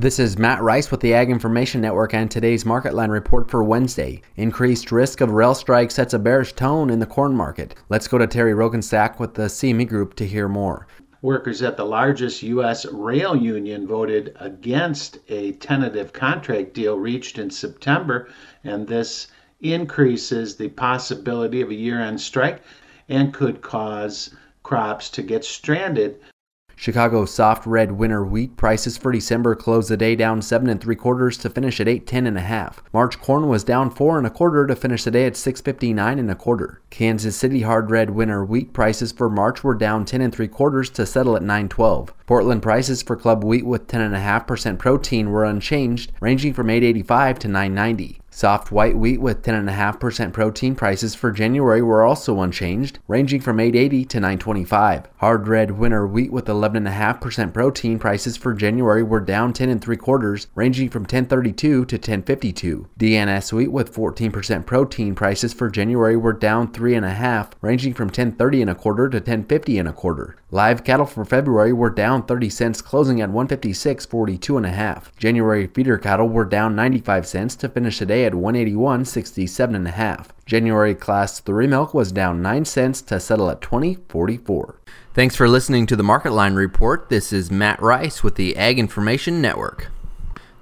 This is Matt Rice with the Ag Information Network and today's market line report for Wednesday. Increased risk of rail strike sets a bearish tone in the corn market. Let's go to Terry Rogenstack with the CME Group to hear more. Workers at the largest U.S. rail union voted against a tentative contract deal reached in September, and this increases the possibility of a year end strike and could cause crops to get stranded Chicago soft red winter wheat prices for December closed the day down seven and three quarters to finish at eight ten and a half. March corn was down four and a quarter to finish the day at six fifty nine and a quarter. Kansas City hard red winter wheat prices for March were down ten and three quarters to settle at nine twelve. Portland prices for club wheat with ten and a half percent protein were unchanged, ranging from eight eighty five to nine ninety. Soft white wheat with 10.5% protein prices for January were also unchanged, ranging from 880 to 925. Hard red winter wheat with 11.5% protein prices for January were down 10 and 3 quarters, ranging from 1032 to 1052. DNS wheat with 14% protein prices for January were down 3.5, ranging from 1030 and a quarter to 1050 and a quarter. Live cattle for February were down 30 cents, closing at 156.42 and a half. January feeder cattle were down 95 cents to finish the day at 181.67 and a half. January class 3 milk was down 9 cents to settle at 20.44. Thanks for listening to the Market Line report. This is Matt Rice with the Ag Information Network.